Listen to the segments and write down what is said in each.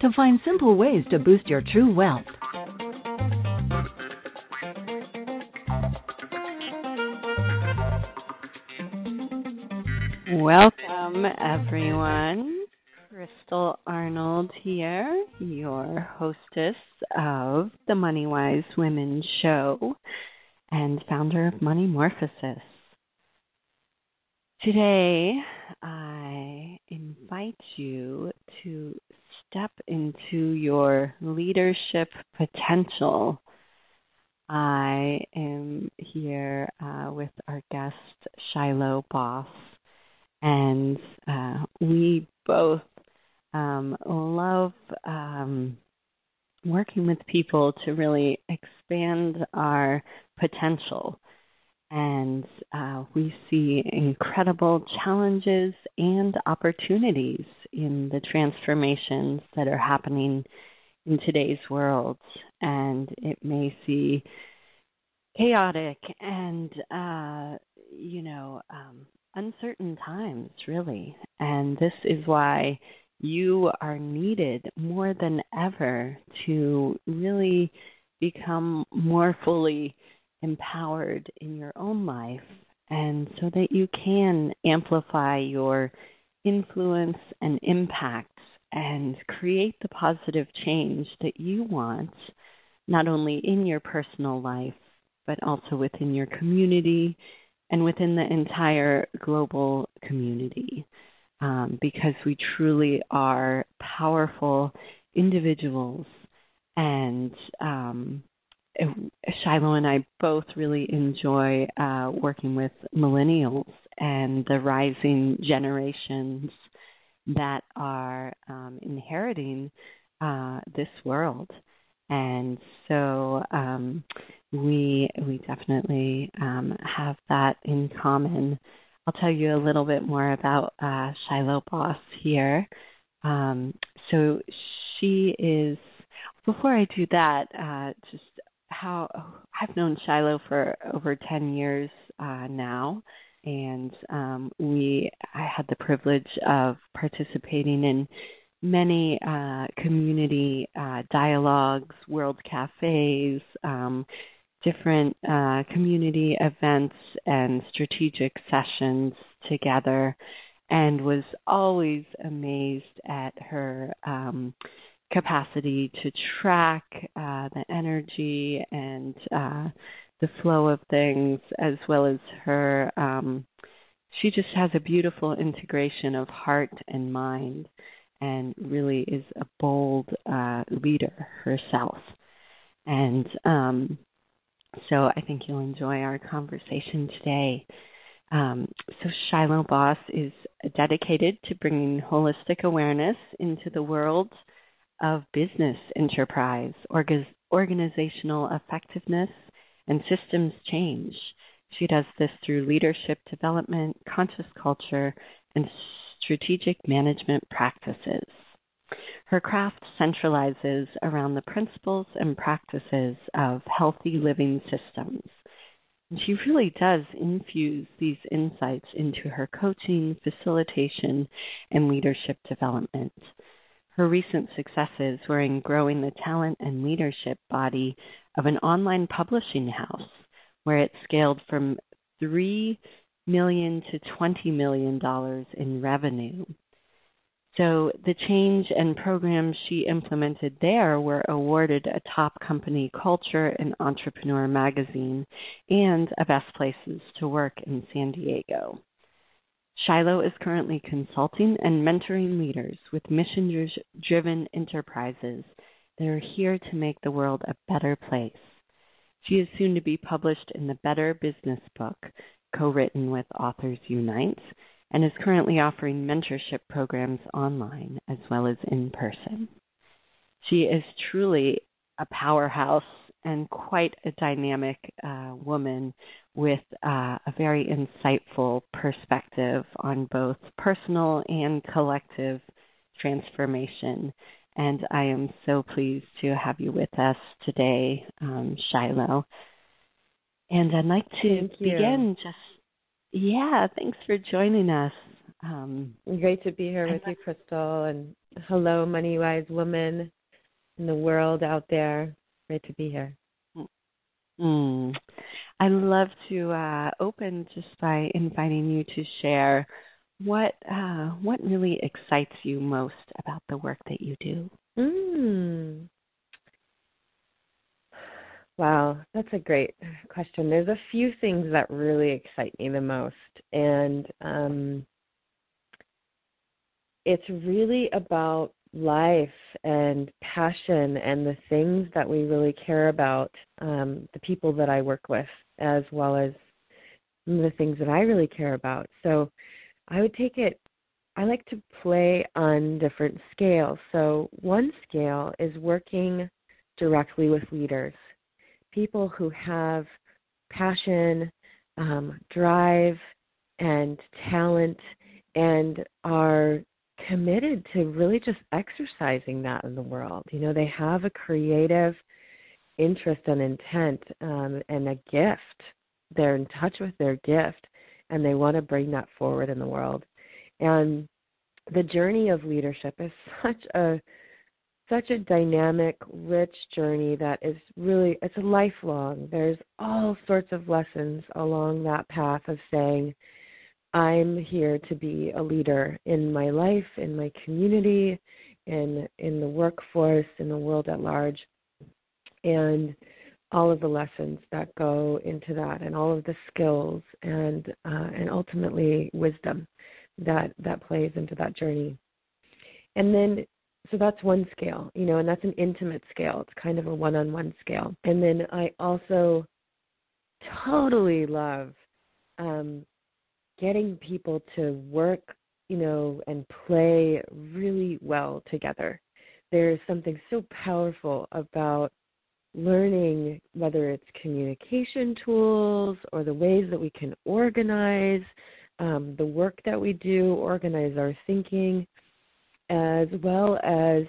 To find simple ways to boost your true wealth. Welcome, everyone. Crystal Arnold here, your hostess of the Money Wise Women Show and founder of Money Morphosis. Today, I invite you to step into your leadership potential. I am here uh, with our guest, Shiloh Boss, and uh, we both um, love um, working with people to really expand our potential. And uh, we see incredible challenges and opportunities in the transformations that are happening in today's world. And it may see chaotic and, uh, you know, um, uncertain times, really. And this is why you are needed more than ever to really become more fully empowered in your own life and so that you can amplify your influence and impacts and create the positive change that you want, not only in your personal life, but also within your community and within the entire global community. Um, because we truly are powerful individuals and um, Shiloh and I both really enjoy uh, working with millennials and the rising generations that are um, inheriting uh, this world. And so um, we we definitely um, have that in common. I'll tell you a little bit more about uh, Shiloh Boss here. Um, so she is. Before I do that, uh, just how I've known Shiloh for over 10 years uh, now, and um, we I had the privilege of participating in many uh, community uh, dialogues, world cafes, um, different uh, community events, and strategic sessions together, and was always amazed at her. Um, capacity to track uh, the energy and uh, the flow of things, as well as her. Um, she just has a beautiful integration of heart and mind, and really is a bold uh, leader herself. And um, so I think you'll enjoy our conversation today. Um, so Shiloh Boss is dedicated to bringing holistic awareness into the world of business enterprise, organizational effectiveness, and systems change. She does this through leadership development, conscious culture, and strategic management practices. Her craft centralizes around the principles and practices of healthy living systems. And she really does infuse these insights into her coaching, facilitation, and leadership development. Her recent successes were in growing the talent and leadership body of an online publishing house, where it scaled from 3 million to twenty million dollars in revenue. So the change and programs she implemented there were awarded a top company culture in Entrepreneur magazine and a best places to work in San Diego. Shiloh is currently consulting and mentoring leaders with mission driven enterprises that are here to make the world a better place. She is soon to be published in the Better Business book, co written with Authors Unite, and is currently offering mentorship programs online as well as in person. She is truly a powerhouse and quite a dynamic uh, woman with uh, a very insightful perspective on both personal and collective transformation. And I am so pleased to have you with us today, um, Shiloh. And I'd like to begin just, yeah, thanks for joining us. Um, Great to be here with you, Crystal. And hello, Money Wise woman in the world out there. Great to be here. Mm. I love to uh, open just by inviting you to share what uh, what really excites you most about the work that you do. Mm. Wow, that's a great question. There's a few things that really excite me the most, and um, it's really about life and passion and the things that we really care about, um, the people that I work with, as well as the things that I really care about. So I would take it, I like to play on different scales. So one scale is working directly with leaders, people who have passion, um, drive, and talent and are committed to really just exercising that in the world. You know, they have a creative interest and intent um, and a gift. They're in touch with their gift and they want to bring that forward in the world. And the journey of leadership is such a such a dynamic, rich journey that is really it's a lifelong. There's all sorts of lessons along that path of saying, I'm here to be a leader in my life, in my community, in in the workforce, in the world at large, and all of the lessons that go into that, and all of the skills, and uh, and ultimately wisdom that that plays into that journey. And then, so that's one scale, you know, and that's an intimate scale. It's kind of a one-on-one scale. And then I also totally love um, getting people to work, you know, and play really well together. There is something so powerful about learning whether it's communication tools or the ways that we can organize um, the work that we do, organize our thinking, as well as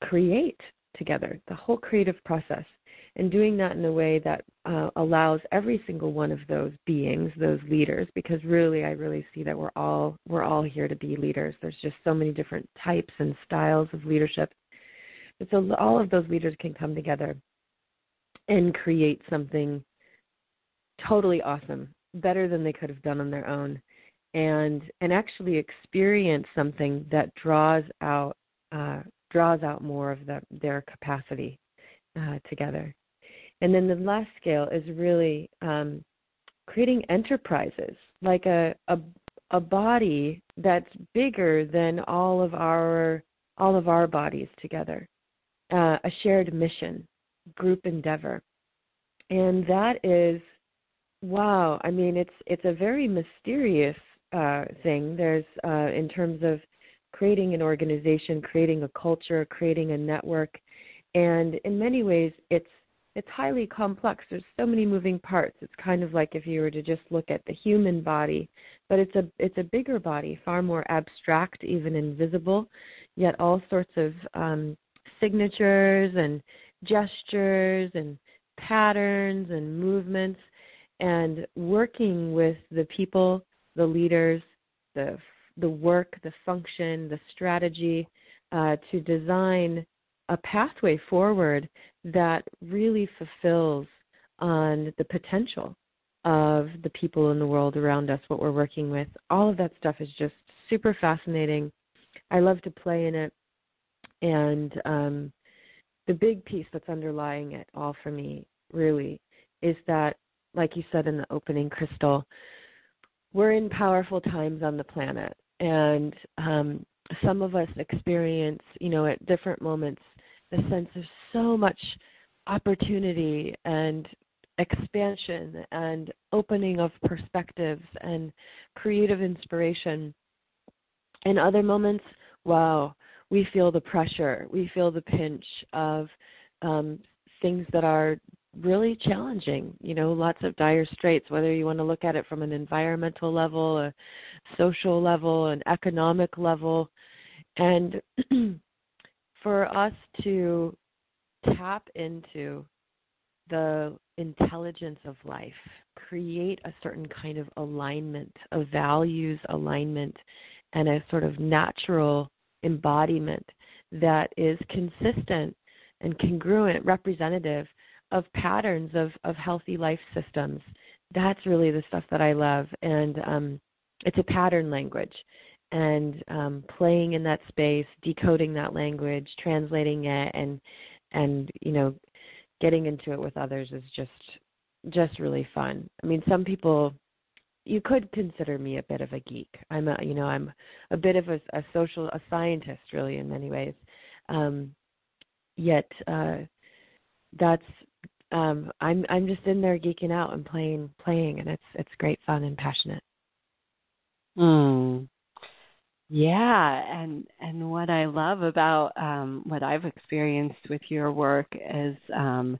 create together, the whole creative process and doing that in a way that uh, allows every single one of those beings, those leaders, because really, I really see that we're all we're all here to be leaders. There's just so many different types and styles of leadership, and so all of those leaders can come together and create something totally awesome, better than they could have done on their own, and and actually experience something that draws out uh, draws out more of the, their capacity uh, together. And then the last scale is really um, creating enterprises, like a, a a body that's bigger than all of our all of our bodies together, uh, a shared mission, group endeavor, and that is wow. I mean, it's it's a very mysterious uh, thing. There's uh, in terms of creating an organization, creating a culture, creating a network, and in many ways, it's it's highly complex. There's so many moving parts. It's kind of like if you were to just look at the human body, but it's a it's a bigger body, far more abstract, even invisible, yet all sorts of um, signatures and gestures and patterns and movements, and working with the people, the leaders, the the work, the function, the strategy uh, to design a pathway forward that really fulfills on the potential of the people in the world around us, what we're working with. All of that stuff is just super fascinating. I love to play in it. And um, the big piece that's underlying it all for me, really, is that, like you said in the opening, Crystal, we're in powerful times on the planet. And um, some of us experience, you know, at different moments, the sense of so much opportunity and expansion and opening of perspectives and creative inspiration. In other moments, wow, we feel the pressure, we feel the pinch of um, things that are really challenging. You know, lots of dire straits, whether you want to look at it from an environmental level, a social level, an economic level. And for us to tap into the intelligence of life, create a certain kind of alignment, a values alignment, and a sort of natural embodiment that is consistent and congruent, representative of patterns of, of healthy life systems. That's really the stuff that I love. And um, it's a pattern language. And um, playing in that space, decoding that language, translating it, and and you know, getting into it with others is just just really fun. I mean, some people you could consider me a bit of a geek. I'm a you know I'm a bit of a, a social a scientist really in many ways. Um, yet uh, that's um, I'm I'm just in there geeking out and playing playing and it's it's great fun and passionate. Hmm. Yeah, and and what I love about um, what I've experienced with your work is um,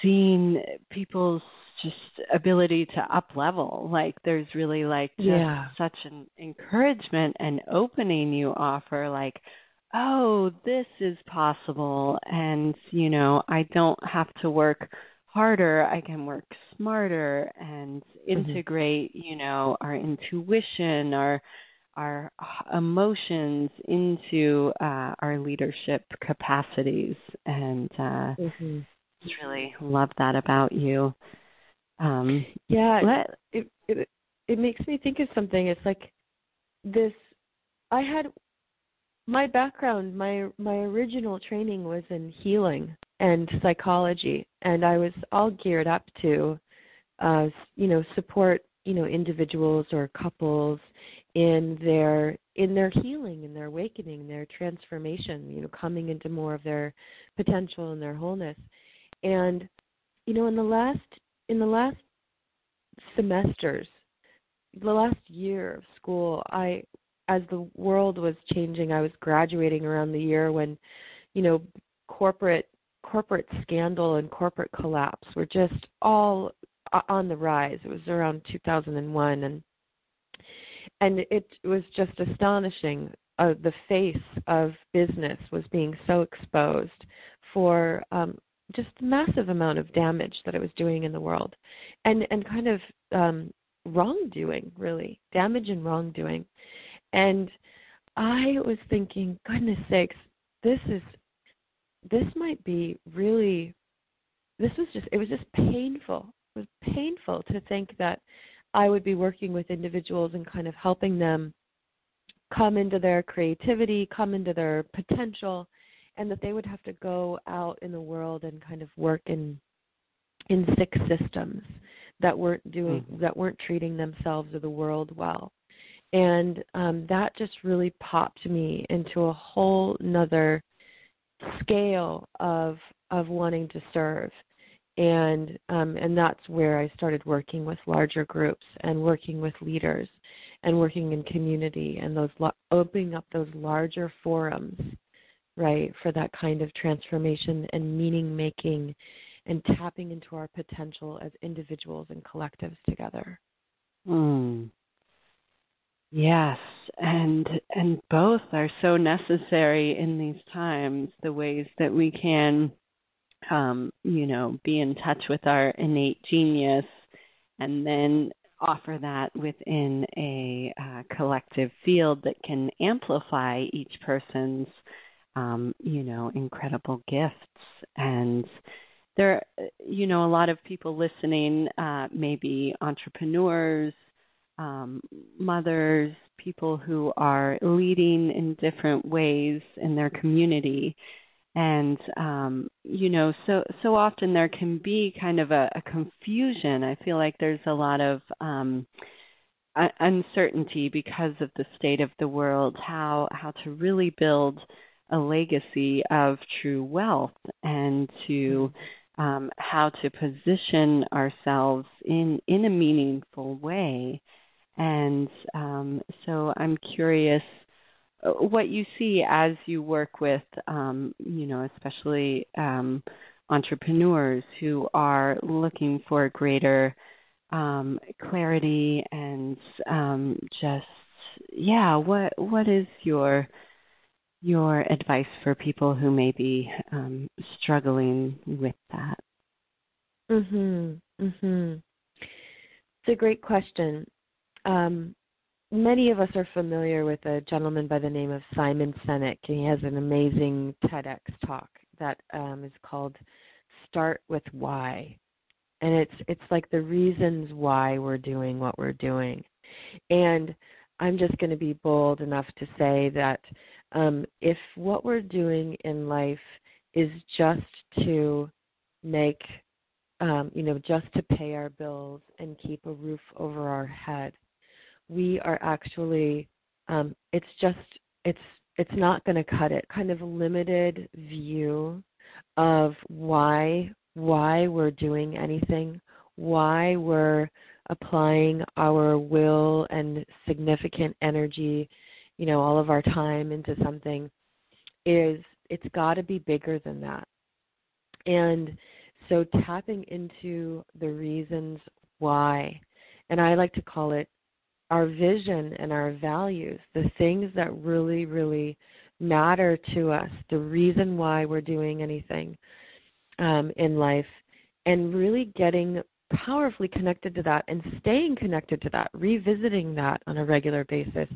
seeing people's just ability to up level. Like there's really like just yeah. such an encouragement and opening you offer. Like, oh, this is possible, and you know I don't have to work harder. I can work smarter and mm-hmm. integrate. Mm-hmm. You know our intuition, our our emotions into uh, our leadership capacities, and uh, mm-hmm. just really love that about you. Um, yeah, let, it, it it makes me think of something. It's like this. I had my background, my my original training was in healing and psychology, and I was all geared up to, uh, you know, support you know individuals or couples in their in their healing in their awakening their transformation you know coming into more of their potential and their wholeness. And you know in the last in the last semesters the last year of school i as the world was changing i was graduating around the year when you know corporate corporate scandal and corporate collapse were just all on the rise. It was around 2001 and and it was just astonishing. Uh, the face of business was being so exposed for um, just massive amount of damage that it was doing in the world, and and kind of um, wrongdoing, really damage and wrongdoing. And I was thinking, goodness sakes, this is this might be really. This was just it was just painful. It was painful to think that I would be working with individuals and kind of helping them come into their creativity, come into their potential, and that they would have to go out in the world and kind of work in in sick systems that weren't doing mm-hmm. that weren't treating themselves or the world well. And um, that just really popped me into a whole nother scale of of wanting to serve and um, and that's where I started working with larger groups and working with leaders and working in community and those opening up those larger forums, right, for that kind of transformation and meaning making and tapping into our potential as individuals and collectives together. Mm. Yes, and and both are so necessary in these times. The ways that we can um, you know, be in touch with our innate genius and then offer that within a uh, collective field that can amplify each person's, um, you know, incredible gifts. And there, you know, a lot of people listening, uh, maybe entrepreneurs, um, mothers, people who are leading in different ways in their community and um, you know so so often there can be kind of a, a confusion. I feel like there's a lot of um, uncertainty because of the state of the world how how to really build a legacy of true wealth and to um, how to position ourselves in in a meaningful way. And um, so i'm curious what you see as you work with, um, you know, especially um, entrepreneurs who are looking for greater um, clarity and um, just yeah, what what is your your advice for people who may be um, struggling with that? Mhm. Mhm. It's a great question. Um, many of us are familiar with a gentleman by the name of Simon Sinek. He has an amazing TEDx talk that um, is called "Start with Why," and it's it's like the reasons why we're doing what we're doing. And I'm just going to be bold enough to say that um, if what we're doing in life is just to make, um, you know, just to pay our bills and keep a roof over our head, we are actually, um, it's just, it's, it's not going to cut it. Kind of limited view of why why we're doing anything, why we're applying our will and significant energy, you know, all of our time into something is it's got to be bigger than that. And so tapping into the reasons why, and I like to call it our vision and our values, the things that really, really matter to us, the reason why we're doing anything um, in life, and really getting powerfully connected to that and staying connected to that, revisiting that on a regular basis,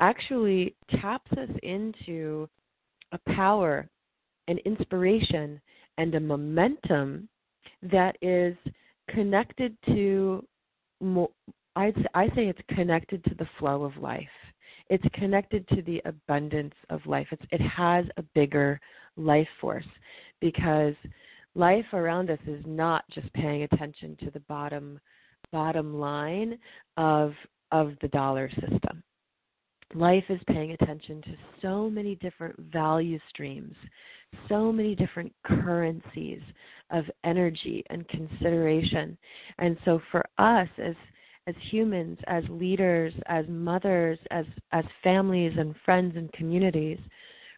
actually taps us into a power, an inspiration, and a momentum that is connected to I'd, I say it's connected to the flow of life. It's connected to the abundance of life. It's, it has a bigger life force because life around us is not just paying attention to the bottom bottom line of of the dollar system. Life is paying attention to so many different value streams, so many different currencies of energy and consideration. And so for us as as humans, as leaders, as mothers, as as families and friends and communities,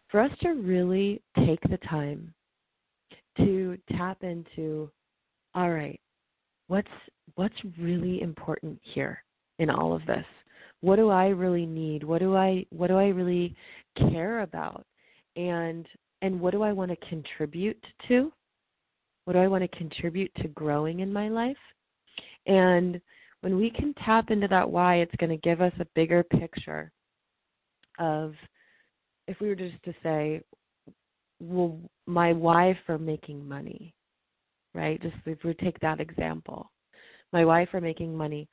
for us to really take the time to tap into all right what's what's really important here in all of this? What do i really need? What do i what do i really care about? And and what do i want to contribute to? What do i want to contribute to growing in my life? And when we can tap into that why it's going to give us a bigger picture of if we were just to say well, my why for making money, right? Just if we take that example, my why for making money,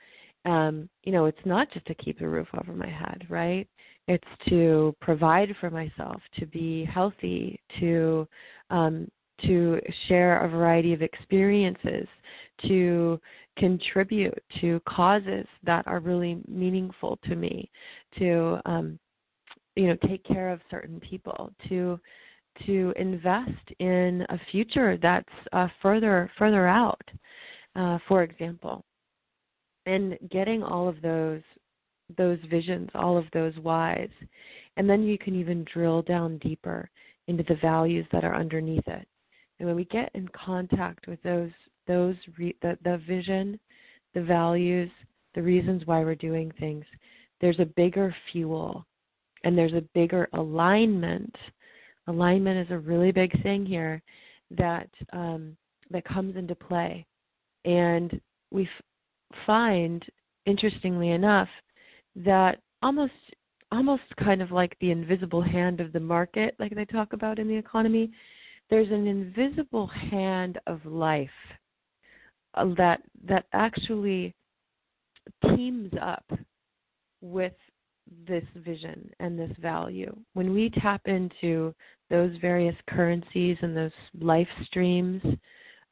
um, you know, it's not just to keep the roof over my head, right? It's to provide for myself, to be healthy, to um, to share a variety of experiences, to contribute to causes that are really meaningful to me, to um, you know take care of certain people, to to invest in a future that's uh, further further out, uh, for example, and getting all of those those visions, all of those whys, and then you can even drill down deeper into the values that are underneath it. And when we get in contact with those those re- the, the vision, the values, the reasons why we're doing things, there's a bigger fuel and there's a bigger alignment. Alignment is a really big thing here that um, that comes into play, and we f- find, interestingly enough, that almost almost kind of like the invisible hand of the market, like they talk about in the economy, there's an invisible hand of life that that actually teams up with this vision and this value. When we tap into those various currencies and those life streams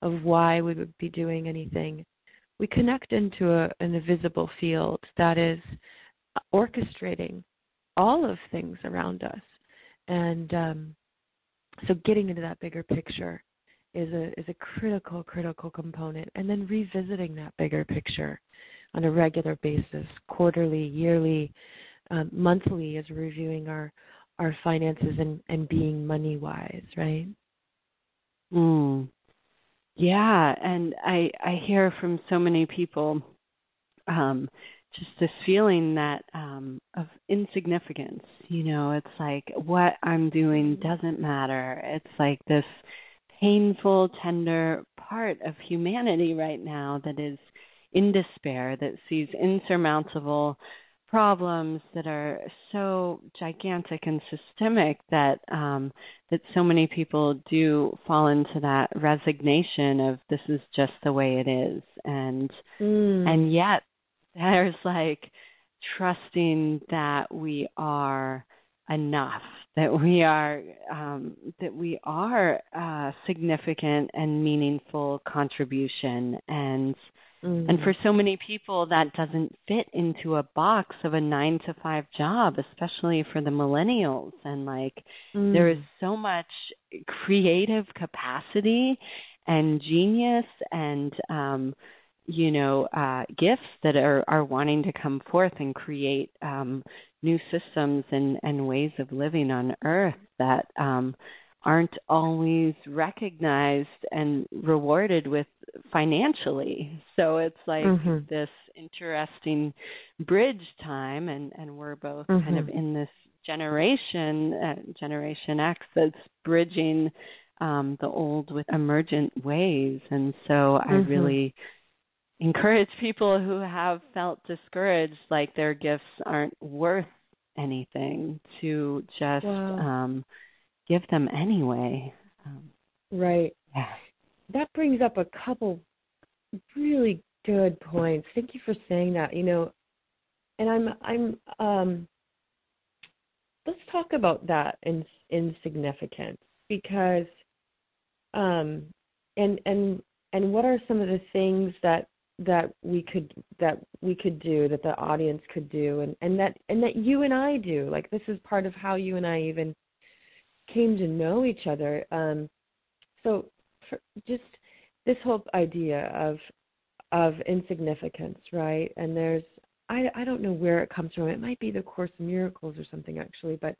of why we would be doing anything, we connect into a, an invisible field that is orchestrating all of things around us. And um, so getting into that bigger picture is a is a critical critical component and then revisiting that bigger picture on a regular basis quarterly yearly um, monthly as reviewing our our finances and and being money wise, right? Mm. Yeah, and I I hear from so many people um just this feeling that um of insignificance you know it's like what i'm doing doesn't matter it's like this painful tender part of humanity right now that is in despair that sees insurmountable problems that are so gigantic and systemic that um that so many people do fall into that resignation of this is just the way it is and mm. and yet there's like trusting that we are enough that we are um, that we are a significant and meaningful contribution and mm-hmm. and for so many people that doesn't fit into a box of a 9 to 5 job especially for the millennials and like mm. there is so much creative capacity and genius and um you know uh, gifts that are are wanting to come forth and create um, new systems and and ways of living on Earth that um, aren't always recognized and rewarded with financially. So it's like mm-hmm. this interesting bridge time, and and we're both mm-hmm. kind of mm-hmm. in this generation, uh, Generation X, that's bridging um, the old with emergent ways. And so mm-hmm. I really encourage people who have felt discouraged, like their gifts aren't worth anything, to just wow. um, give them anyway. Um, right. Yeah. That brings up a couple really good points. Thank you for saying that. You know, and I'm I'm um let's talk about that in insignificance because um and and and what are some of the things that that we could that we could do that the audience could do and and that and that you and I do. Like this is part of how you and I even came to know each other. Um so just this whole idea of of insignificance right? And there's I I don't know where it comes from. It might be the course of miracles or something actually but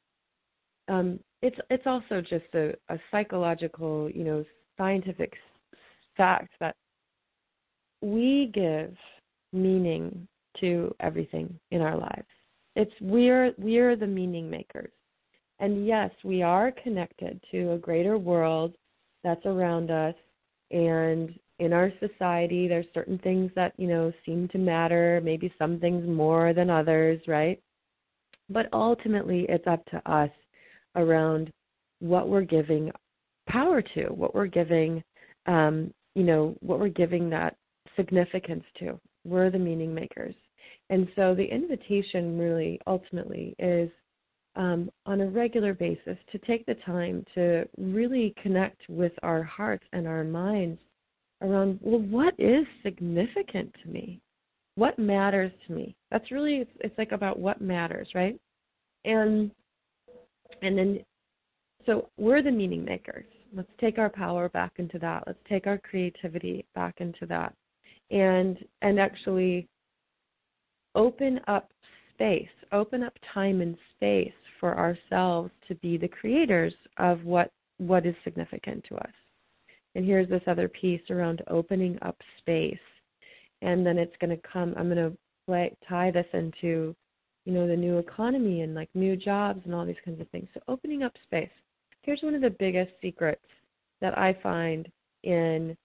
um it's it's also just a, a psychological you know scientific fact that we give meaning to everything in our lives. It's we're we're the meaning makers. And yes, we are connected to a greater world that's around us and in our society there's certain things that, you know, seem to matter, maybe some things more than others, right? But ultimately it's up to us around what we're giving power to, what we're giving um, you know, what we're giving that significance to. We're the meaning makers. And so the invitation really ultimately is um, on a regular basis to take the time to really connect with our hearts and our minds around, well, what is significant to me? What matters to me? That's really, it's, it's like about what matters, right? And and then so we're the meaning makers. Let's take our power back into that. Let's take our creativity back into that and and actually open up space, open up time and space for ourselves to be the creators of what what is significant to us. And here's this other piece around opening up space. And then it's going to come I'm going to play, tie this into you know the new economy and like new jobs and all these kinds of things. So opening up space. Here's one of the biggest secrets that I find in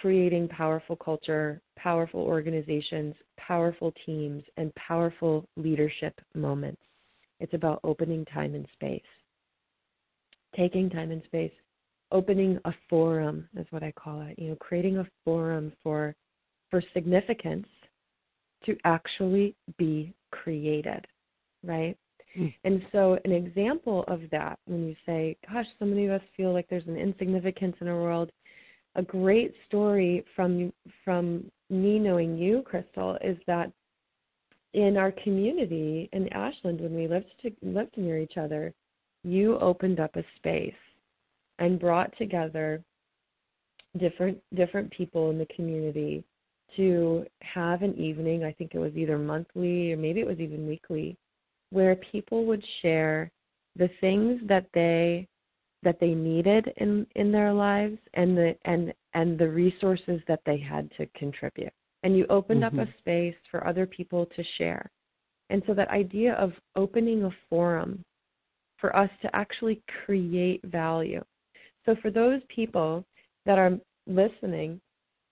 creating powerful culture, powerful organizations, powerful teams, and powerful leadership moments. It's about opening time and space. Taking time and space, opening a forum is what I call it. You know, creating a forum for for significance to actually be created, right? Mm. And so, an example of that, when you say, "Gosh, so many of us feel like there's an insignificance in our world," a great story from from me knowing you, Crystal, is that in our community in Ashland, when we lived to, lived near each other, you opened up a space and brought together different different people in the community to have an evening, I think it was either monthly or maybe it was even weekly, where people would share the things that they that they needed in in their lives and the and and the resources that they had to contribute and you opened mm-hmm. up a mm-hmm. space for other people to share and so that idea of opening a forum for us to actually create value so for those people that are listening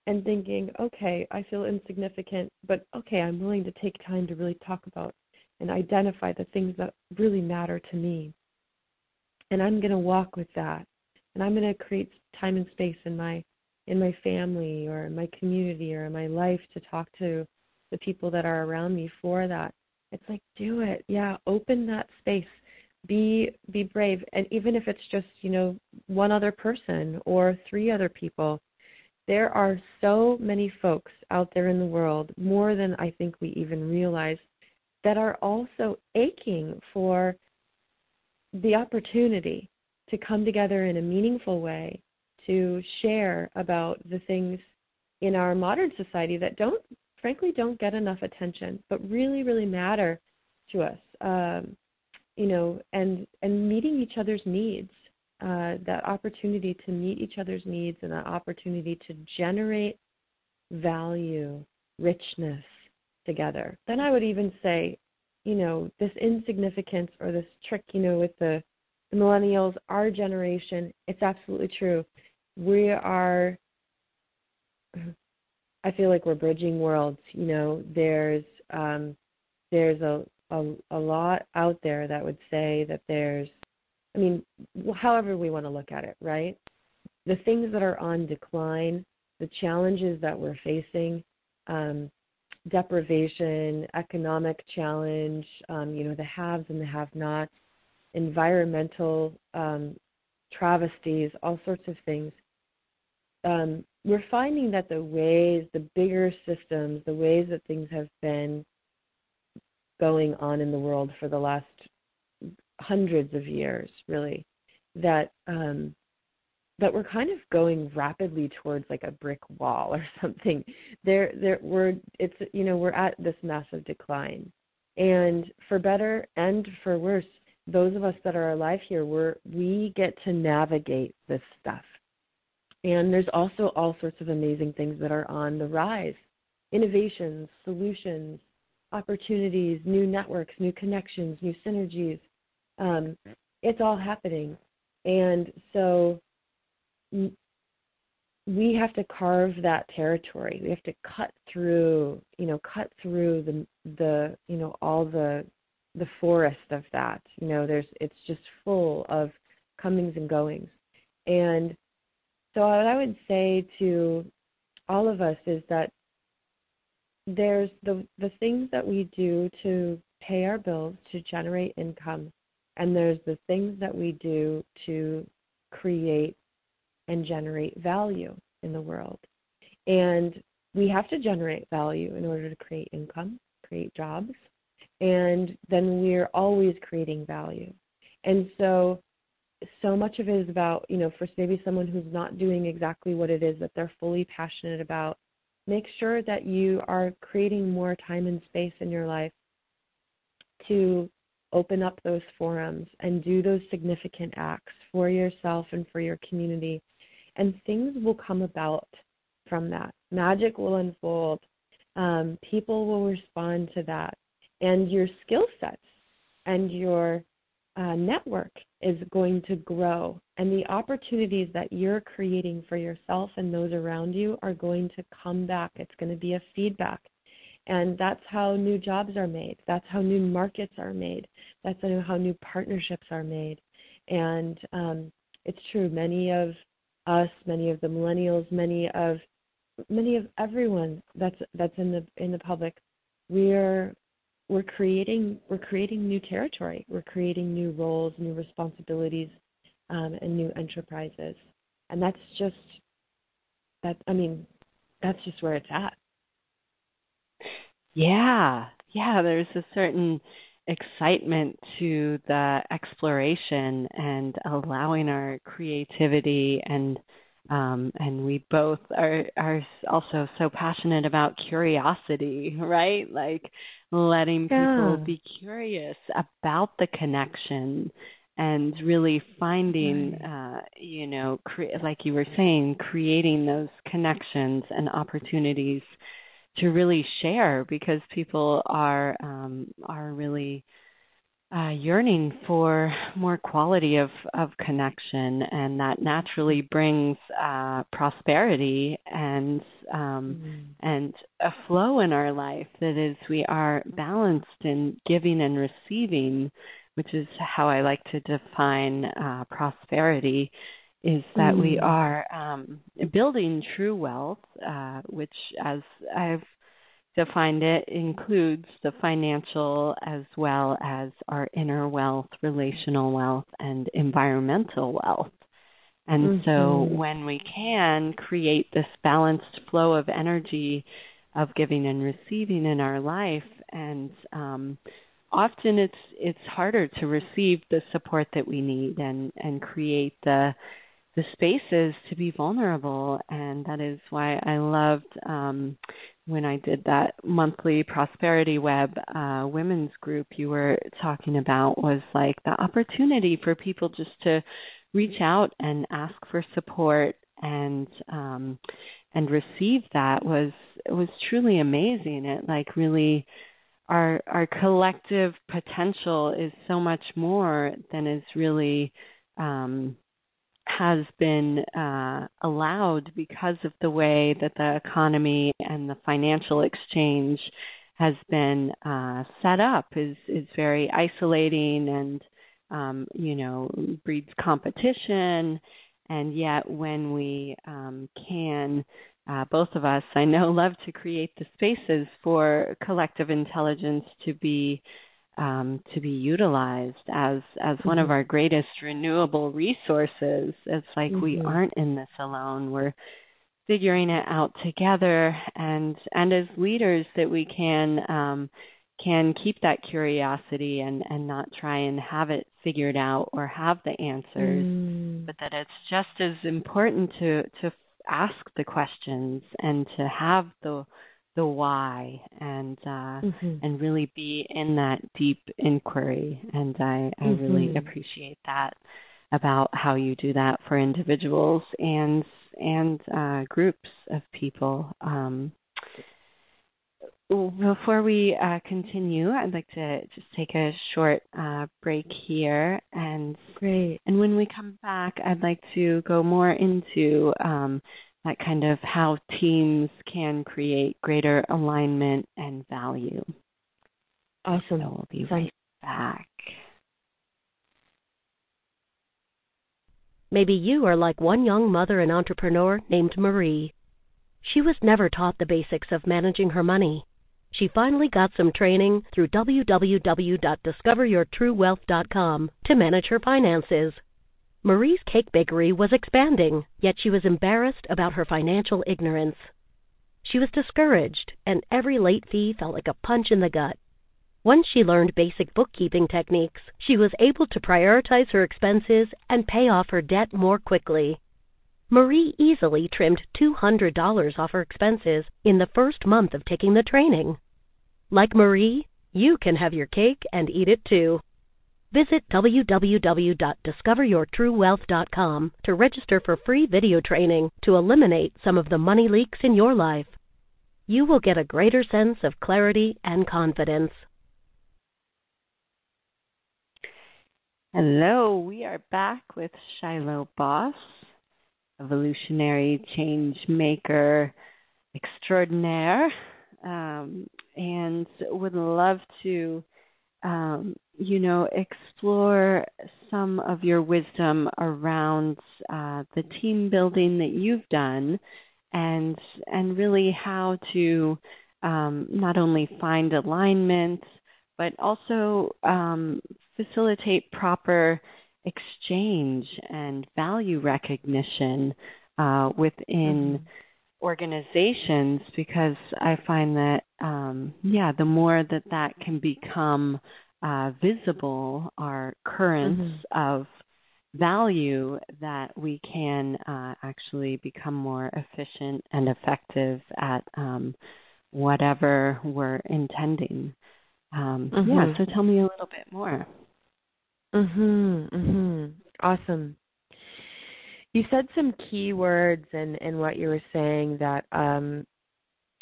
and thinking okay i feel insignificant but okay i'm willing to take time to really talk about and identify the things that really matter to me and I'm going to walk with that. And I'm going to create time and space in my in my family or in my community or in my life to talk to the people that are around me for that. It's like do it. Yeah, open that space. Be be brave and even if it's just, you know, one other person or three other people, there are so many folks out there in the world, more than I think we even realize, that are also aching for the opportunity to come together in a meaningful way to share about the things in our modern society that don't frankly don't get enough attention but really really matter to us um, you know and and meeting each other's needs uh, that opportunity to meet each other's needs and that opportunity to generate value richness together. Then i would even say you know this insignificance or this trick you know with the, the millennials our generation it's absolutely true. We are i feel like we're bridging worlds you know. There's um there's a a, a lot out there that would say that there's i mean however we want to look at it right? The things that are on decline the challenges that we're facing um, deprivation, economic challenge, um, you know, the haves and the have-nots, environmental um, travesties, all sorts of things. Um, we're finding that the ways, the bigger systems, the ways that things have been going on in the world for the last hundreds of years, really, that um, that we're kind of going rapidly towards like a brick wall or something. There, there, we're it's you know we're at this massive decline, and for better and for worse, those of us that are alive here, we're we get to navigate this stuff. And there's also all sorts of amazing things that are on the rise, innovations, solutions, opportunities, new networks, new connections, new synergies. Um, it's all happening, and so we have to carve that territory. We have to cut through, you know, cut through the the you know all the the forest of that. You know, there's it's just full of comings and goings. And so what I would say to all of us is that there's the the things that we do to pay our bills to generate income and there's the things that we do to create and generate value in the world. And we have to generate value in order to create income, create jobs, and then we're always creating value. And so, so much of it is about, you know, for maybe someone who's not doing exactly what it is that they're fully passionate about, make sure that you are creating more time and space in your life to open up those forums and do those significant acts for yourself and for your community and things will come about from that. Magic will unfold. Um, people will respond to that, and your skill sets and your uh, network is going to grow, and the opportunities that you're creating for yourself and those around you are going to come back. It's going to be a feedback. And that's how new jobs are made. That's how new markets are made. That's how new partnerships are made. And um, it's true, many of us, many of the millennials, many of many of everyone that's that's in the in the public, we're we're creating we're creating new territory. We're creating new roles, new responsibilities, um, and new enterprises, and that's just that. I mean, that's just where it's at. Yeah, yeah. There's a certain excitement to the exploration and allowing our creativity and Um, and we both are are also so passionate about curiosity, right? Like letting people yeah. be curious about the connection and really finding right. uh, you know cre- like you were saying creating those connections and opportunities to really share because people are um, are really uh, yearning for more quality of, of connection, and that naturally brings uh, prosperity and um, mm. and a flow in our life. That is, we are balanced in giving and receiving, which is how I like to define uh, prosperity. Is that mm. we are um, building true wealth, uh, which, as I've defined it includes the financial as well as our inner wealth, relational wealth, and environmental wealth. And mm-hmm. so when we can create this balanced flow of energy of giving and receiving in our life and um, often it's it's harder to receive the support that we need and and create the the spaces to be vulnerable and that is why I loved um, when I did that monthly prosperity web uh, women's group you were talking about was like the opportunity for people just to reach out and ask for support and um, and receive that was was truly amazing. It like really our our collective potential is so much more than is really um, has been uh, allowed because of the way that the economy and the financial exchange has been uh, set up is is very isolating and um, you know breeds competition. And yet when we um, can uh, both of us I know love to create the spaces for collective intelligence to be um, to be utilized as as one of Mm-hmm. our greatest renewable resources. It's like we Mhm. aren't in this alone. We're figuring it out together, and and as leaders that we can um, can keep that curiosity and and not try and have it figured out or have the answers, Mm. but that it's just as important to to ask the questions and to have the the why and uh, Mhm. and really be in that deep inquiry. And I, I really Mhm. appreciate that about how you do that for individuals and and uh, groups of people. Um, before we uh, continue, I'd like to just take a short uh, break here, and Great. and when we come back, I'd like to go more into um, that kind of how teams can create greater alignment and value. Awesome. So we'll be Sounds- right back. Maybe you are like one young mother and entrepreneur named Marie. She was never taught the basics of managing her money. She finally got some training through www.discoveryourtruewealth.com to manage her finances. Marie's cake bakery was expanding, yet she was embarrassed about her financial ignorance. She was discouraged, and every late fee felt like a punch in the gut. Once she learned basic bookkeeping techniques, she was able to prioritize her expenses and pay off her debt more quickly. Marie easily trimmed $200 off her expenses in the first month of taking the training. Like Marie, you can have your cake and eat it too. Visit www.discoveryourtruewealth.com to register for free video training to eliminate some of the money leaks in your life. You will get a greater sense of clarity and confidence. Hello, we are back with Shiloh Boss, evolutionary change maker extraordinaire, um, and would love to, um, you know, explore some of your wisdom around uh, the team building that you've done, and and really how to um, not only find alignment, but also um, facilitate proper exchange and value recognition uh, within mm-hmm. organizations because I find that, um, yeah, the more that that can become uh, visible, our currents mm-hmm. of value that we can uh, actually become more efficient and effective at um, whatever we're intending. Um, mm-hmm. Yeah, so tell me a little bit more. Mhm. Mhm. Awesome. You said some key words in in what you were saying that um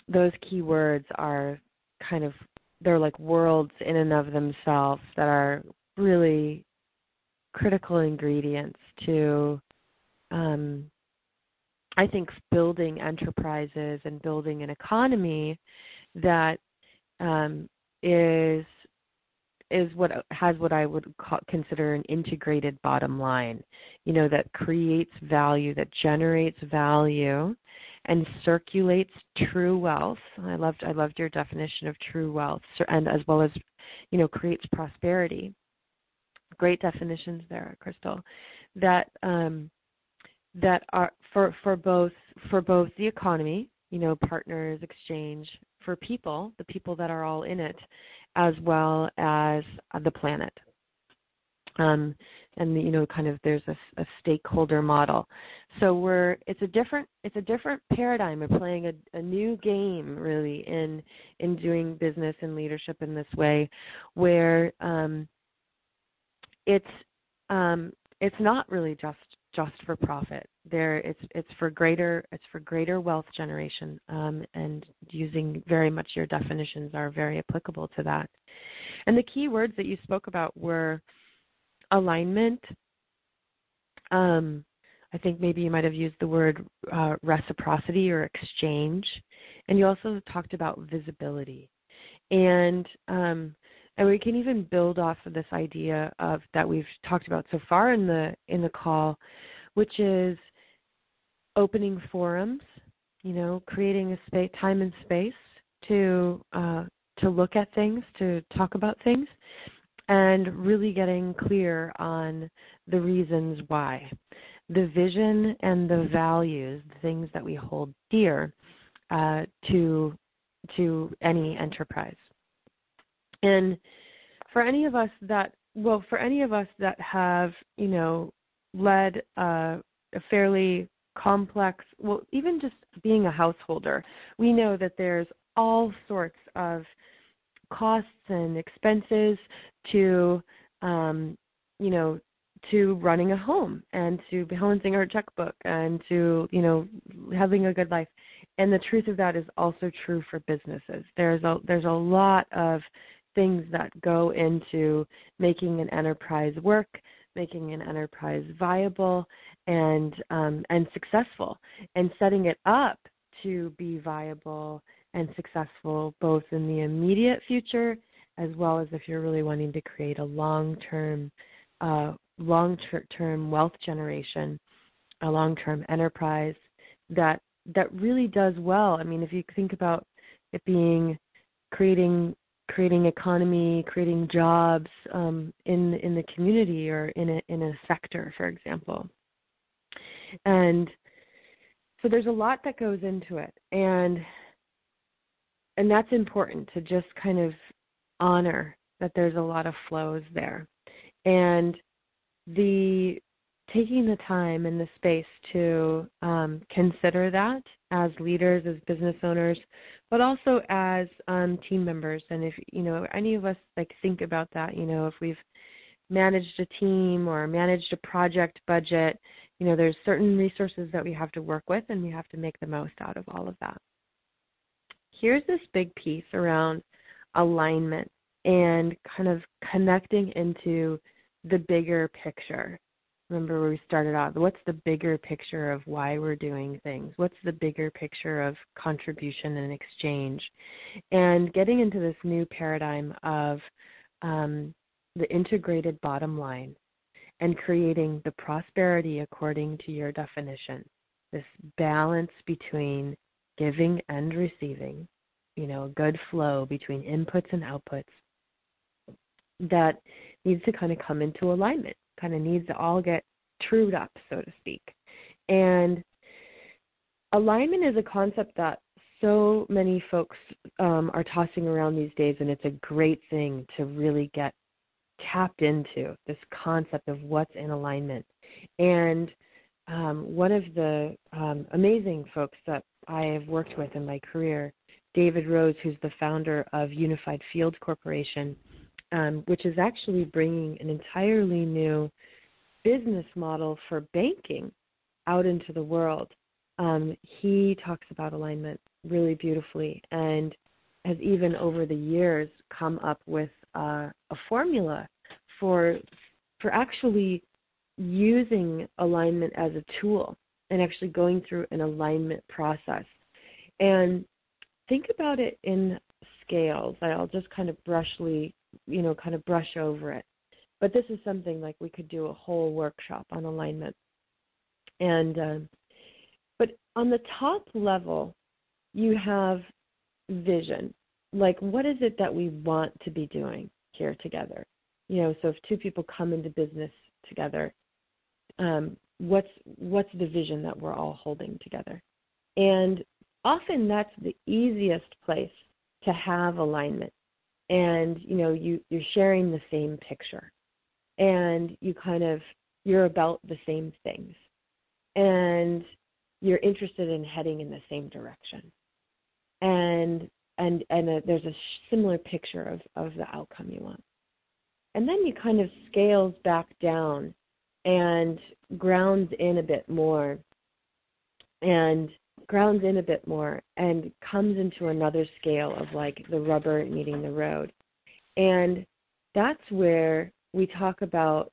those key words are kind of they're like worlds in and of themselves that are really critical ingredients to um I think building enterprises and building an economy that um, is is what has what I would call, consider an integrated bottom line. You know that creates value, that generates value, and circulates true wealth. I loved I loved your definition of true wealth, and as well as you know creates prosperity. Great definitions there, Crystal. That um, that are for for both for both the economy, you know, partners, exchange, for people, the people that are all in it, as well as the planet. Um, and you know, kind of there's a, a, stakeholder model. So we're it's a different it's a different paradigm. We're playing a, a new game really in in doing business and leadership in this way, where um, it's um, it's not really just just for profit. There, it's it's for greater it's for greater wealth generation, um, and using very much your definitions are very applicable to that. And the key words that you spoke about were alignment. Um, I think maybe you might have used the word uh, reciprocity or exchange, and you also talked about visibility. And um, and we can even build off of this idea of that we've talked about so far in the in the call which is opening forums you know creating a space time and space to uh, to look at things to talk about things and really getting clear on the reasons why. The vision and the values the things that we hold dear uh, to to any enterprise. And for any of us that, well, for any of us that have, you know, led uh, a fairly complex, well, even just being a householder, we know that there's all sorts of costs and expenses to, um, you know, to running a home and to balancing our checkbook and to, you know, having a good life. And the truth of that is also true for businesses. There's a there's a lot of things that go into making an enterprise work, making an enterprise viable and um, and successful, and setting it up to be viable and successful both in the immediate future as well as if you're really wanting to create a long-term uh, long-term wealth generation, a long-term enterprise that that really does well. I mean, if you think about it being creating creating economy, creating jobs um, in in the community or in a in a sector, for example. And so there's a lot that goes into it, and and that's important to just kind of honor that there's a lot of flows there, and the taking the time and the space to um, consider that as leaders, as business owners, but also as um, team members. And if you know any of us like think about that, you know, if we've managed a team or managed a project budget, you know, there's certain resources that we have to work with, and we have to make the most out of all of that. Here's this big piece around alignment and kind of connecting into the bigger picture. Remember where we started off. what's the bigger picture of why we're doing things? What's the bigger picture of contribution and exchange? And getting into this new paradigm of um, the integrated bottom line and creating the prosperity according to your definition. This balance between giving and receiving you know a good flow between inputs and outputs that needs to kind of come into alignment kind of needs to all get trued up, so to speak. And alignment is a concept that so many folks um, are tossing around these days, and it's a great thing to really get tapped into this concept of what's in alignment. And um, one of the um, amazing folks that I have worked with in my career, David Rose, who's the founder of Unified Field Corporation, um, which is actually bringing an entirely new business model for banking out into the world. Um, he talks about alignment really beautifully and has even over the years come up with uh, a formula for for actually using alignment as a tool and actually going through an alignment process. And think about it in scales. I'll just kind of brushly, you know, kind of brush over it. But this is something like we could do a whole workshop on alignment. And um, but on the top level, you have vision. Like, what is it that we want to be doing here together? You know, so if two people come into business together, um, what's what's the vision that we're all holding together? And often that's the easiest place to have alignment. And you know, you you're sharing the same picture, and you kind of you're about the same things, and you're interested in heading in the same direction and and and a, there's a similar picture of of the outcome you want and then you kind of scales back down and grounds in a bit more and grounds in a bit more and comes into another scale of like the rubber meeting the road and that's where we talk about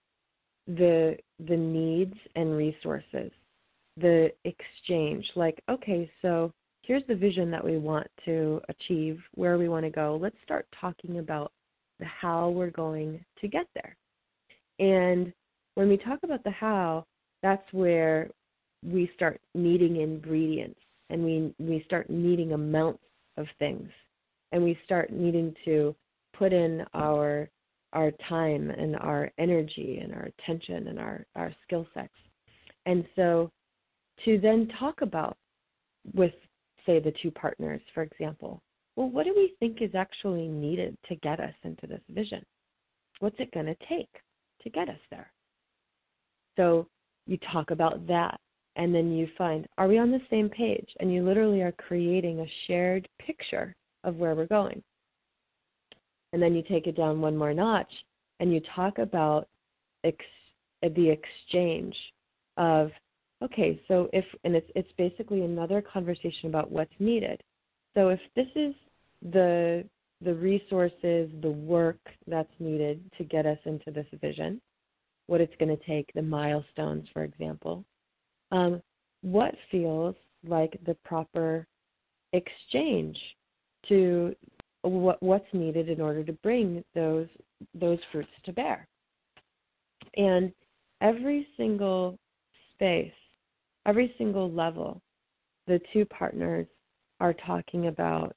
the the needs and resources the exchange like okay so here's the vision that we want to achieve, where we want to go. Let's start talking about the how we're going to get there. And when we talk about the how, that's where we start needing ingredients and we we start needing amounts of things and we start needing to put in our our time and our energy and our attention and our, our skill sets. And so to then talk about with say the two partners, for example, well, what do we think is actually needed to get us into this vision? What's it going to take to get us there? So you talk about that, and then you find, are we on the same page? And you literally are creating a shared picture of where we're going. And then you take it down one more notch, and you talk about ex- the exchange of Okay, so if and it's it's basically another conversation about what's needed. So if this is the the resources, the work that's needed to get us into this vision, what it's going to take, the milestones, for example, um, what feels like the proper exchange to what, what's needed in order to bring those those fruits to bear. And every single space every single level, the two partners are talking about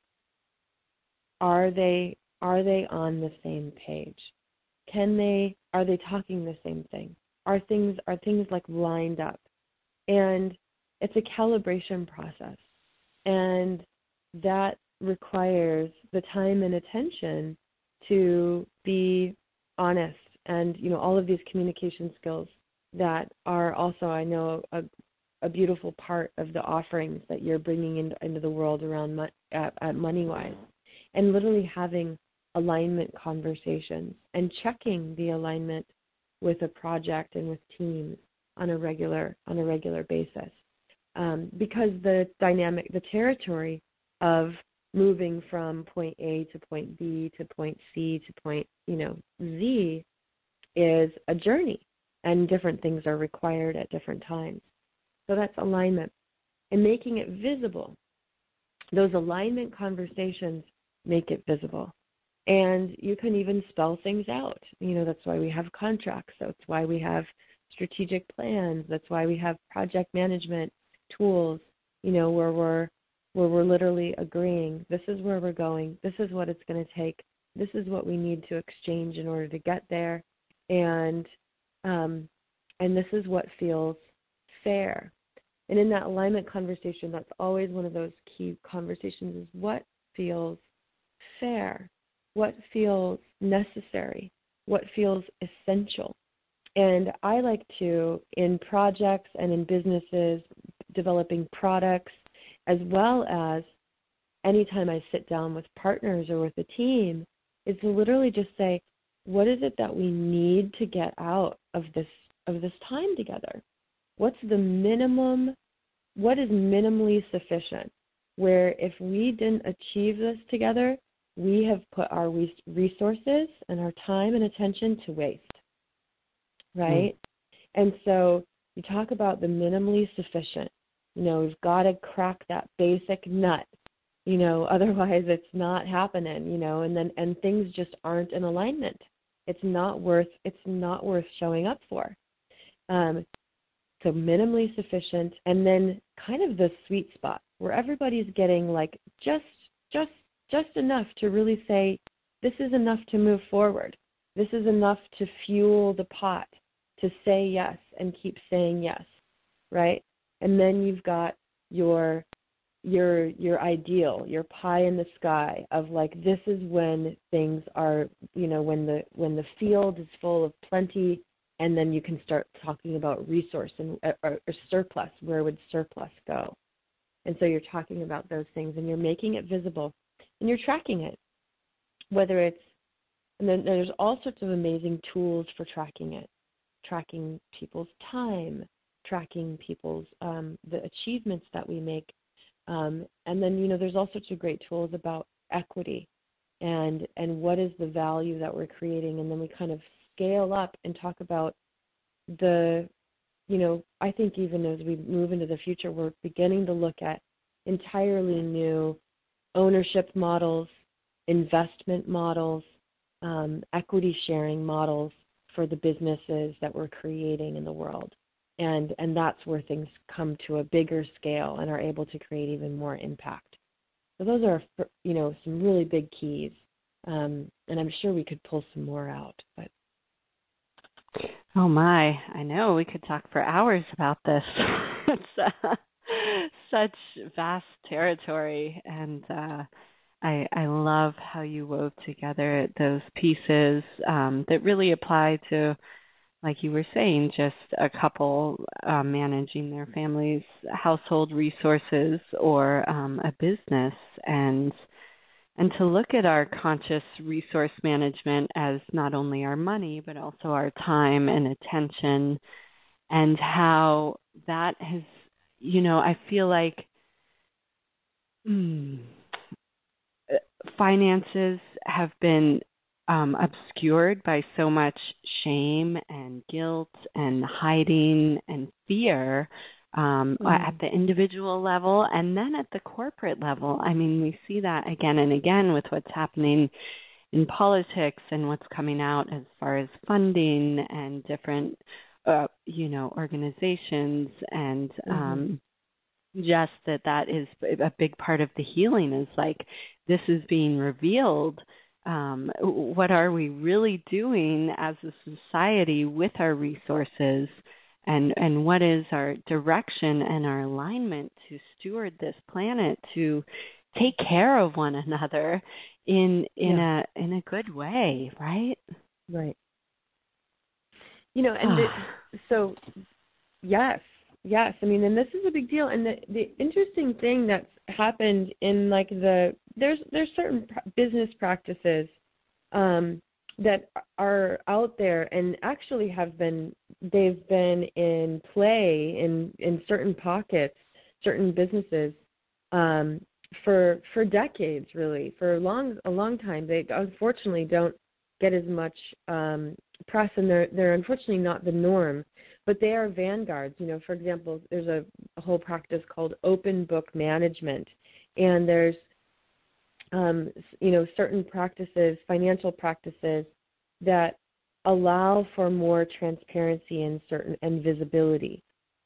are they are they on the same page? Can they are they talking the same thing? Are things are things like lined up? And it's a calibration process. And that requires the time and attention to be honest and you know all of these communication skills that are also I know a, a beautiful part of the offerings that you're bringing into, into the world around at, at MoneyWise, and literally having alignment conversations and checking the alignment with a project and with teams on a regular on a regular basis, um, because the dynamic, the territory of moving from point A to point B to point C to point you know Z is a journey, and different things are required at different times. So that's alignment. And making it visible. Those alignment conversations make it visible. And you can even spell things out. You know, that's why we have contracts. That's why we have strategic plans. That's why we have project management tools, you know, where we're where we're literally agreeing this is where we're going, this is what it's going to take, this is what we need to exchange in order to get there, and um, and this is what feels fair. And in that alignment conversation, that's always one of those key conversations is what feels fair, what feels necessary, what feels essential. And I like to, in projects and in businesses, developing products, as well as anytime I sit down with partners or with a team, is to literally just say, what is it that we need to get out of this of this time together? What's the minimum what is minimally sufficient? Where if we didn't achieve this together, we have put our resources and our time and attention to waste. Right? Mm. And so you talk about the minimally sufficient. You know, we've got to crack that basic nut. You know, otherwise it's not happening, you know, and then and things just aren't in alignment. It's not worth it's not worth showing up for. Um, so minimally sufficient and then kind of the sweet spot where everybody's getting like just just just enough to really say this is enough to move forward this is enough to fuel the pot to say yes and keep saying yes right and then you've got your your your ideal your pie in the sky of like this is when things are you know when the when the field is full of plenty and then you can start talking about resource and uh, or, or surplus. Where would surplus go? And so you're talking about those things, and you're making it visible, and you're tracking it. Whether it's and then there's all sorts of amazing tools for tracking it, tracking people's time, tracking people's um, the achievements that we make, um, and then you know there's all sorts of great tools about equity and and what is the value that we're creating, and then we kind of scale up and talk about the you know i think even as we move into the future we're beginning to look at entirely new ownership models investment models um, equity sharing models for the businesses that we're creating in the world. And and that's where things come to a bigger scale and are able to create even more impact. So those are you know some really big keys. Um, and i'm sure we could pull some more out but. Oh my, I know we could talk for hours about this. it's uh, such vast territory. And uh I I love how you wove together those pieces um that really apply to like you were saying just a couple uh, managing their family's household resources or um a business. And and to look at our conscious resource management as not only our money but also our time and attention and how that has you know i feel like mm, finances have been um, obscured by so much shame and guilt and hiding and fear um, mm-hmm. at the individual level and then at the corporate level. I mean, we see that again and again with what's happening in politics and what's coming out as far as funding and different, uh, you know, organizations and mm-hmm. um, just that that is a big part of the healing is like this is being revealed um, what are we really doing as a society with our resources? And and what is our direction and our alignment to steward this planet to take care of one another in in yeah. a in a good way right? Right. You know and the, so yes yes i mean and this is a big deal and the the interesting thing that's happened in like the there's there's certain pr- business practices um that are out there and actually have been they've been in play in in certain pockets certain businesses um for for decades really for a long a long time. They unfortunately don't get as much um press and they're they're unfortunately not the norm but they are vanguards you know for example there's a, a whole practice called open book management and there's um, you know certain practices, financial practices that allow for more transparency and certain and visibility.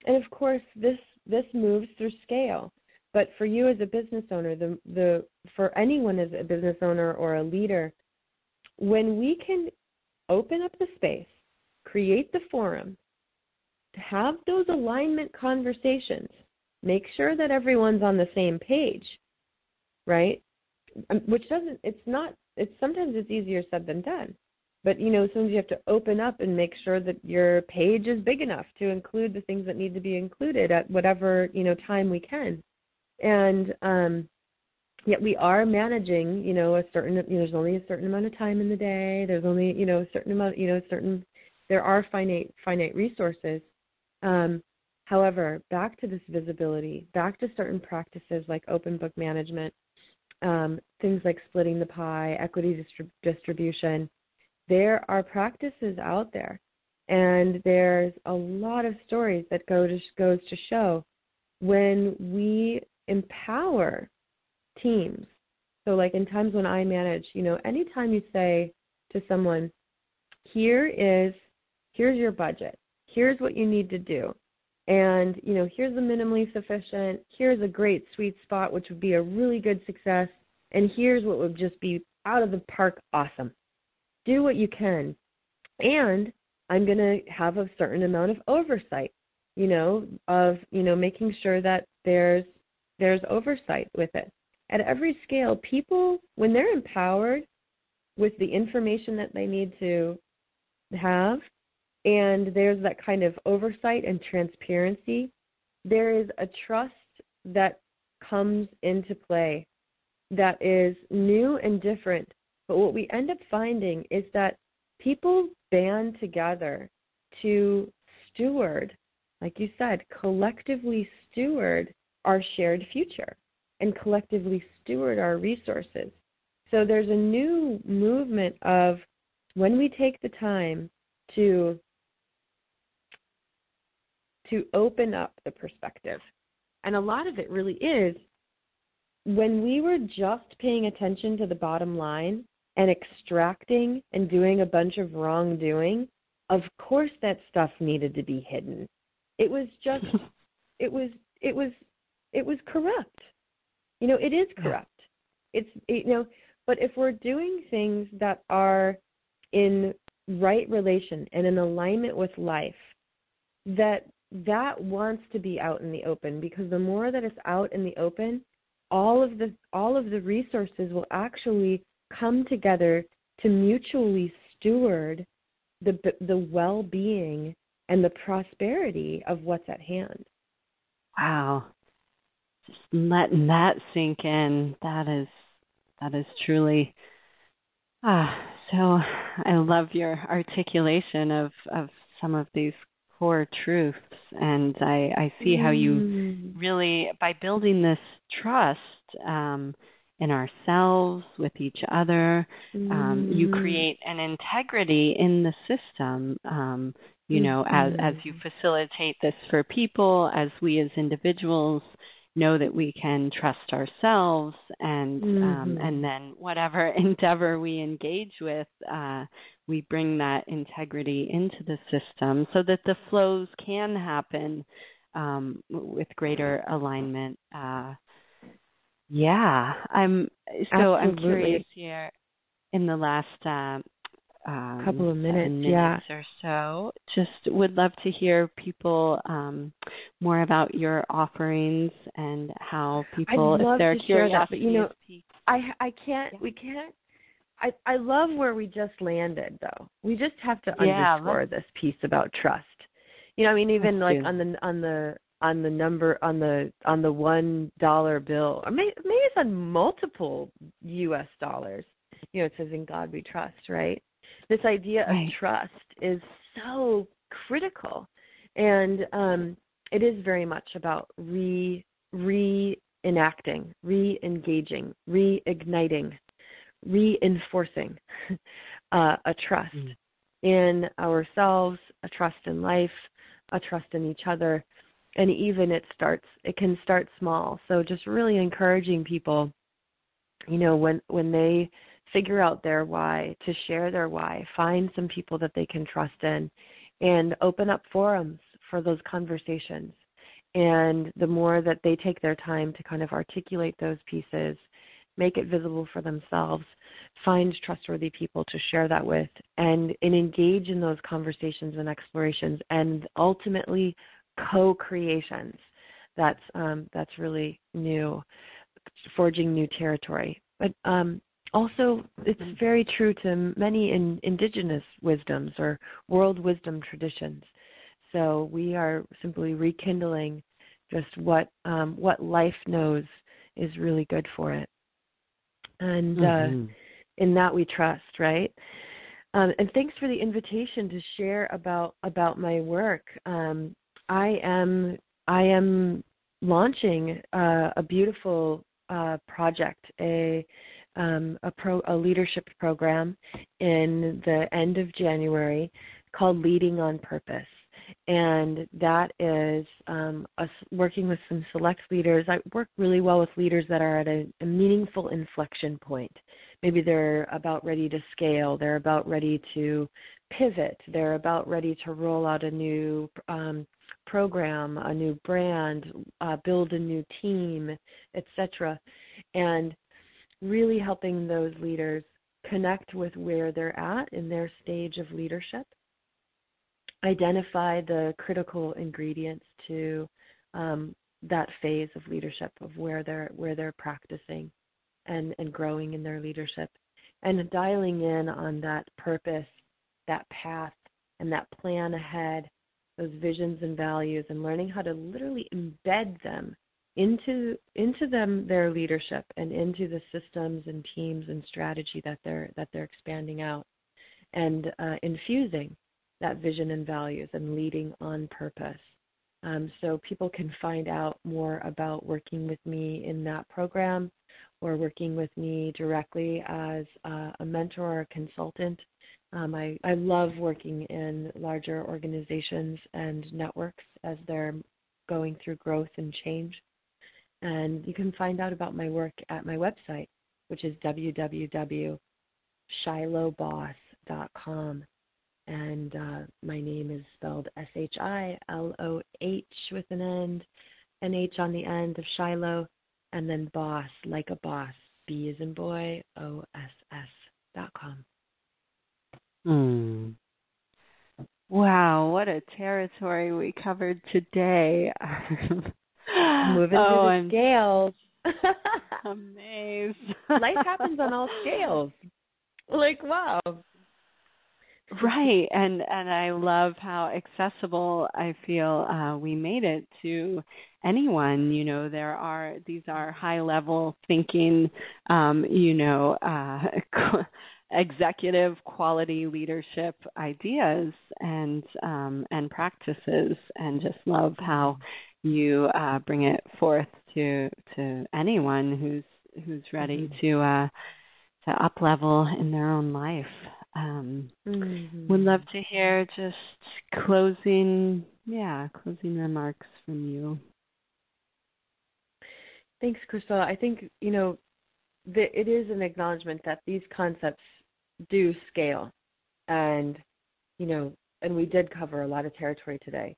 And of course, this this moves through scale. But for you as a business owner, the the for anyone as a business owner or a leader, when we can open up the space, create the forum, have those alignment conversations, make sure that everyone's on the same page, right? Um, which doesn't it's not it's sometimes it's easier said than done. But you know sometimes you have to open up and make sure that your page is big enough to include the things that need to be included at whatever you know time we can. And um yet we are managing you know a certain you know there's only a certain amount of time in the day. There's only you know a certain amount you know certain there are finite finite resources um however back to this visibility back to certain practices like open book management um, things like splitting the pie equity distrib- distribution there are practices out there. And there's a lot of stories that go to goes to show when we empower teams. So like in times when i manage you know anytime you say to someone here is here's your budget here's what you need to do and you know here's the minimally sufficient here's a great sweet spot which would be a really good success and here's what would just be out of the park awesome do what you can. And I'm going to have a certain amount of oversight, you know, of, you know, making sure that there's there's oversight with it. At every scale, people when they're empowered with the information that they need to have and there's that kind of oversight and transparency, there is a trust that comes into play that is new and different but what we end up finding is that people band together to steward, like you said, collectively steward our shared future and collectively steward our resources. So there's a new movement of when we take the time to to open up the perspective. And a lot of it really is when we were just paying attention to the bottom line, and extracting and doing a bunch of wrongdoing, of course that stuff needed to be hidden. It was just it was it was it was corrupt. You know, it is corrupt. It's you know, but if we're doing things that are in right relation and in alignment with life, that that wants to be out in the open because the more that it's out in the open, all of the all of the resources will actually come together to mutually steward the the well-being and the prosperity of what's at hand. Wow. Just letting that sink in. That is that is truly ah so I love your articulation of of some of these core truths and I I see how you mm. really by building this trust um in ourselves, with each other. Mm. Um, you mm. create an integrity in the system. Um, you know, mm-hmm. as as you facilitate this for people, as we as individuals know that we can trust ourselves, and um, mm-hmm. um, and then whatever endeavor we engage with, uh, we bring that integrity into the system so that the flows can happen um, with greater alignment. Uh, yeah, I'm so Absolutely. I'm curious here in the last uh, um, couple of minutes, minutes yeah. or so. Just would love to hear people um, more about your offerings and how people, I'd if to share that, but you know, I I can't. Yeah. We can't. I I love where we just landed though. We just have to yeah, underscore this piece about trust. You know, I mean, even like on the on the on the number on the on the one dollar bill or maybe, maybe it's on multiple us dollars you know it says in god we trust right this idea right. of trust is so critical and um it is very much about re reenacting re-engaging reigniting reinforcing uh, a trust mm. in ourselves a trust in life a trust in each other and even it starts it can start small so just really encouraging people you know when when they figure out their why to share their why find some people that they can trust in and open up forums for those conversations and the more that they take their time to kind of articulate those pieces make it visible for themselves find trustworthy people to share that with and, and engage in those conversations and explorations and ultimately co-creations. That's um, that's really new, forging new territory. But um, also, it's very true to many in, indigenous wisdoms or world wisdom traditions. So we are simply rekindling just what um, what life knows is really good for it, and uh, mm-hmm. uh, in that we trust, right? Um, and thanks for the invitation to share about about my work. Um, I am I am launching uh, a beautiful uh, project, a um, a, pro, a leadership program in the end of January called Leading on Purpose. And that is um, us working with some select leaders. I work really well with leaders that are at a, a meaningful inflection point. Maybe they're about ready to scale, they're about ready to pivot, they're about ready to roll out a new um, program, a new brand, uh, build a new team, etc. And really helping those leaders connect with where they're at in their stage of leadership, identify the critical ingredients to um, that phase of leadership of where they're where they're practicing and, and growing in their leadership and dialing in on that purpose, that path, and that plan ahead, those visions and values, and learning how to literally embed them into into them their leadership and into the systems and teams and strategy that they're that they're expanding out and uh, infusing that vision and values and leading on purpose um, so people can find out more about working with me in that program or working with me directly as uh, a mentor or a consultant. Um, I, I love working in larger organizations and networks as they're going through growth and change. And you can find out about my work at my website, which is www.shilohboss.com. And uh, my name is spelled S H I L O H with an end, an H on the end of Shiloh, and then boss, like a boss, B is in boy, O S S dot com. Hmm. Wow, what a territory we covered today. Moving oh, through the scales. amazed. Life happens on all scales. Like wow. Right, and and I love how accessible I feel uh, we made it to anyone. You know, there are these are high level thinking, um, you know, uh, executive quality leadership ideas and um, and practices, and just love how you uh, bring it forth to to anyone who's who's ready mm-hmm. to uh, to up level in their own life. Um, mm-hmm. Would love to hear just closing, yeah, closing remarks from you. Thanks, Crystal. I think you know the, it is an acknowledgement that these concepts do scale, and you know, and we did cover a lot of territory today,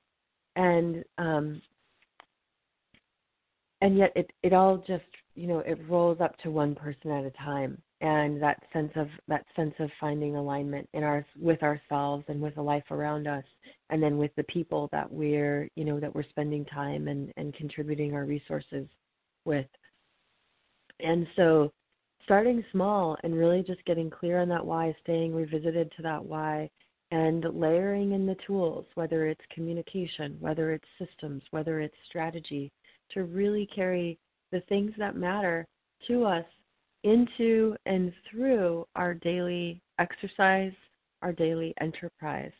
and um, and yet it it all just you know it rolls up to one person at a time. And that sense of that sense of finding alignment in our with ourselves and with the life around us and then with the people that we're you know that we're spending time and and contributing our resources with. And so starting small and really just getting clear on that why staying revisited to that why and layering in the tools whether it's communication whether it's systems whether it's strategy to really carry the things that matter to us into and through our daily exercise, our daily enterprise.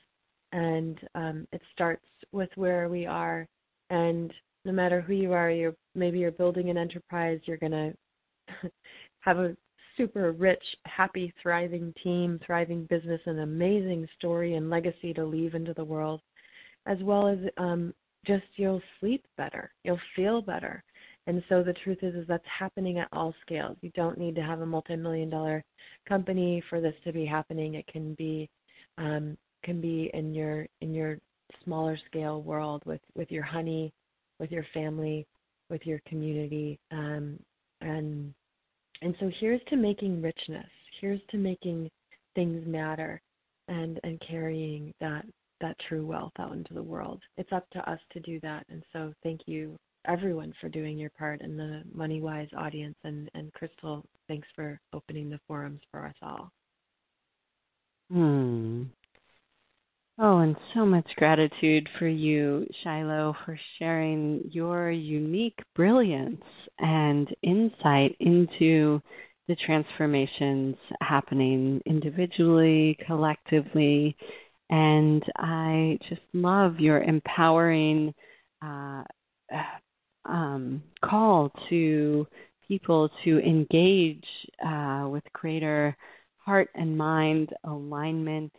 And um, it starts with where we are. And no matter who you are, you're maybe you're building an enterprise, you're gonna have a super rich, happy, thriving team, thriving business, an amazing story and legacy to leave into the world, as well as um, just you'll sleep better, you'll feel better. And so the truth is, is that's happening at all scales. You don't need to have a multi-million dollar company for this to be happening. It can be um, can be in your in your smaller scale world with with your honey, with your family, with your community, um, and and so here's to making richness. Here's to making things matter, and and carrying that that true wealth out into the world. It's up to us to do that. And so thank you everyone for doing your part in the Money Wise audience. And, and Crystal, thanks for opening the forums for us all. Hmm. Oh, and so much gratitude for you, Shiloh, for sharing your unique brilliance and insight into the transformations happening individually, collectively. And I just love your empowering uh, um, call to people to engage uh, with greater heart and mind alignment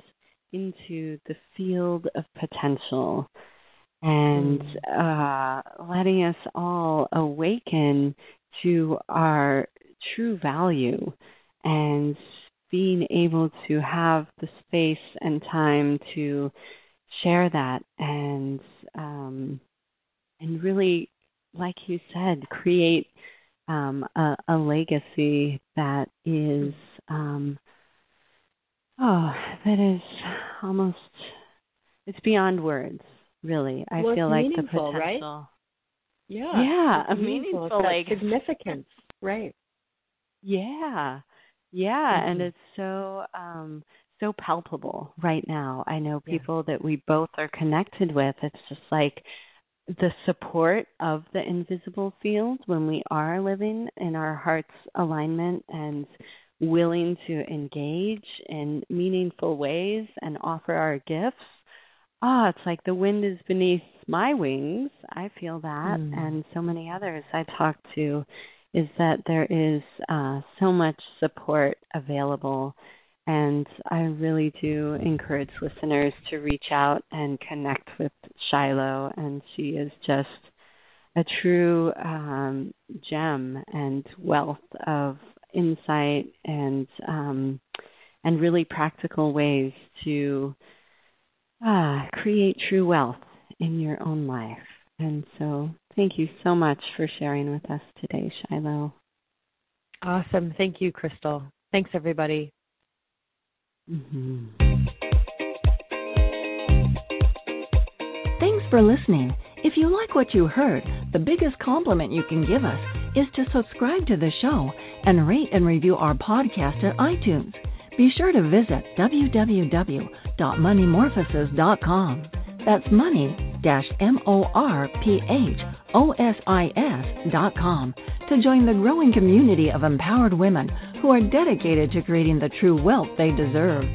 into the field of potential. And uh, letting us all awaken to our true value. And being able to have the space and time to share that and um, and really, like you said, create um, a, a, legacy that is um, oh that is almost it's beyond words. Really, I well, feel like the potential. Right? Yeah. Yeah, a meaningful, meaningful like significance. Right. Yeah. Yeah, mm-hmm. and it's so um so palpable right now. I know people yeah. that we both are connected with. It's just like the support of the invisible field when we are living in our heart's alignment and willing to engage in meaningful ways and offer our gifts. Ah, oh, it's like the wind is beneath my wings. I feel that, mm. and so many others I talk to is that there is uh, so much support available. And I really do encourage listeners to reach out and connect with Shiloh. And she is just a true um, gem and wealth of insight and um, and really practical ways to uh, create true wealth in your own life. And so thank you so much for sharing with us today, Shiloh. Awesome. Thank you, Crystal. Thanks, everybody. Mm-hmm. Thanks for listening. If you like what you heard, the biggest compliment you can give us is to subscribe to the show and rate and review our podcast at iTunes. Be sure to visit www.moneymorphosis.com. That's money M-O-R-P-H-O-S-I-S dot com to join the growing community of empowered women who are dedicated to creating the true wealth they deserve.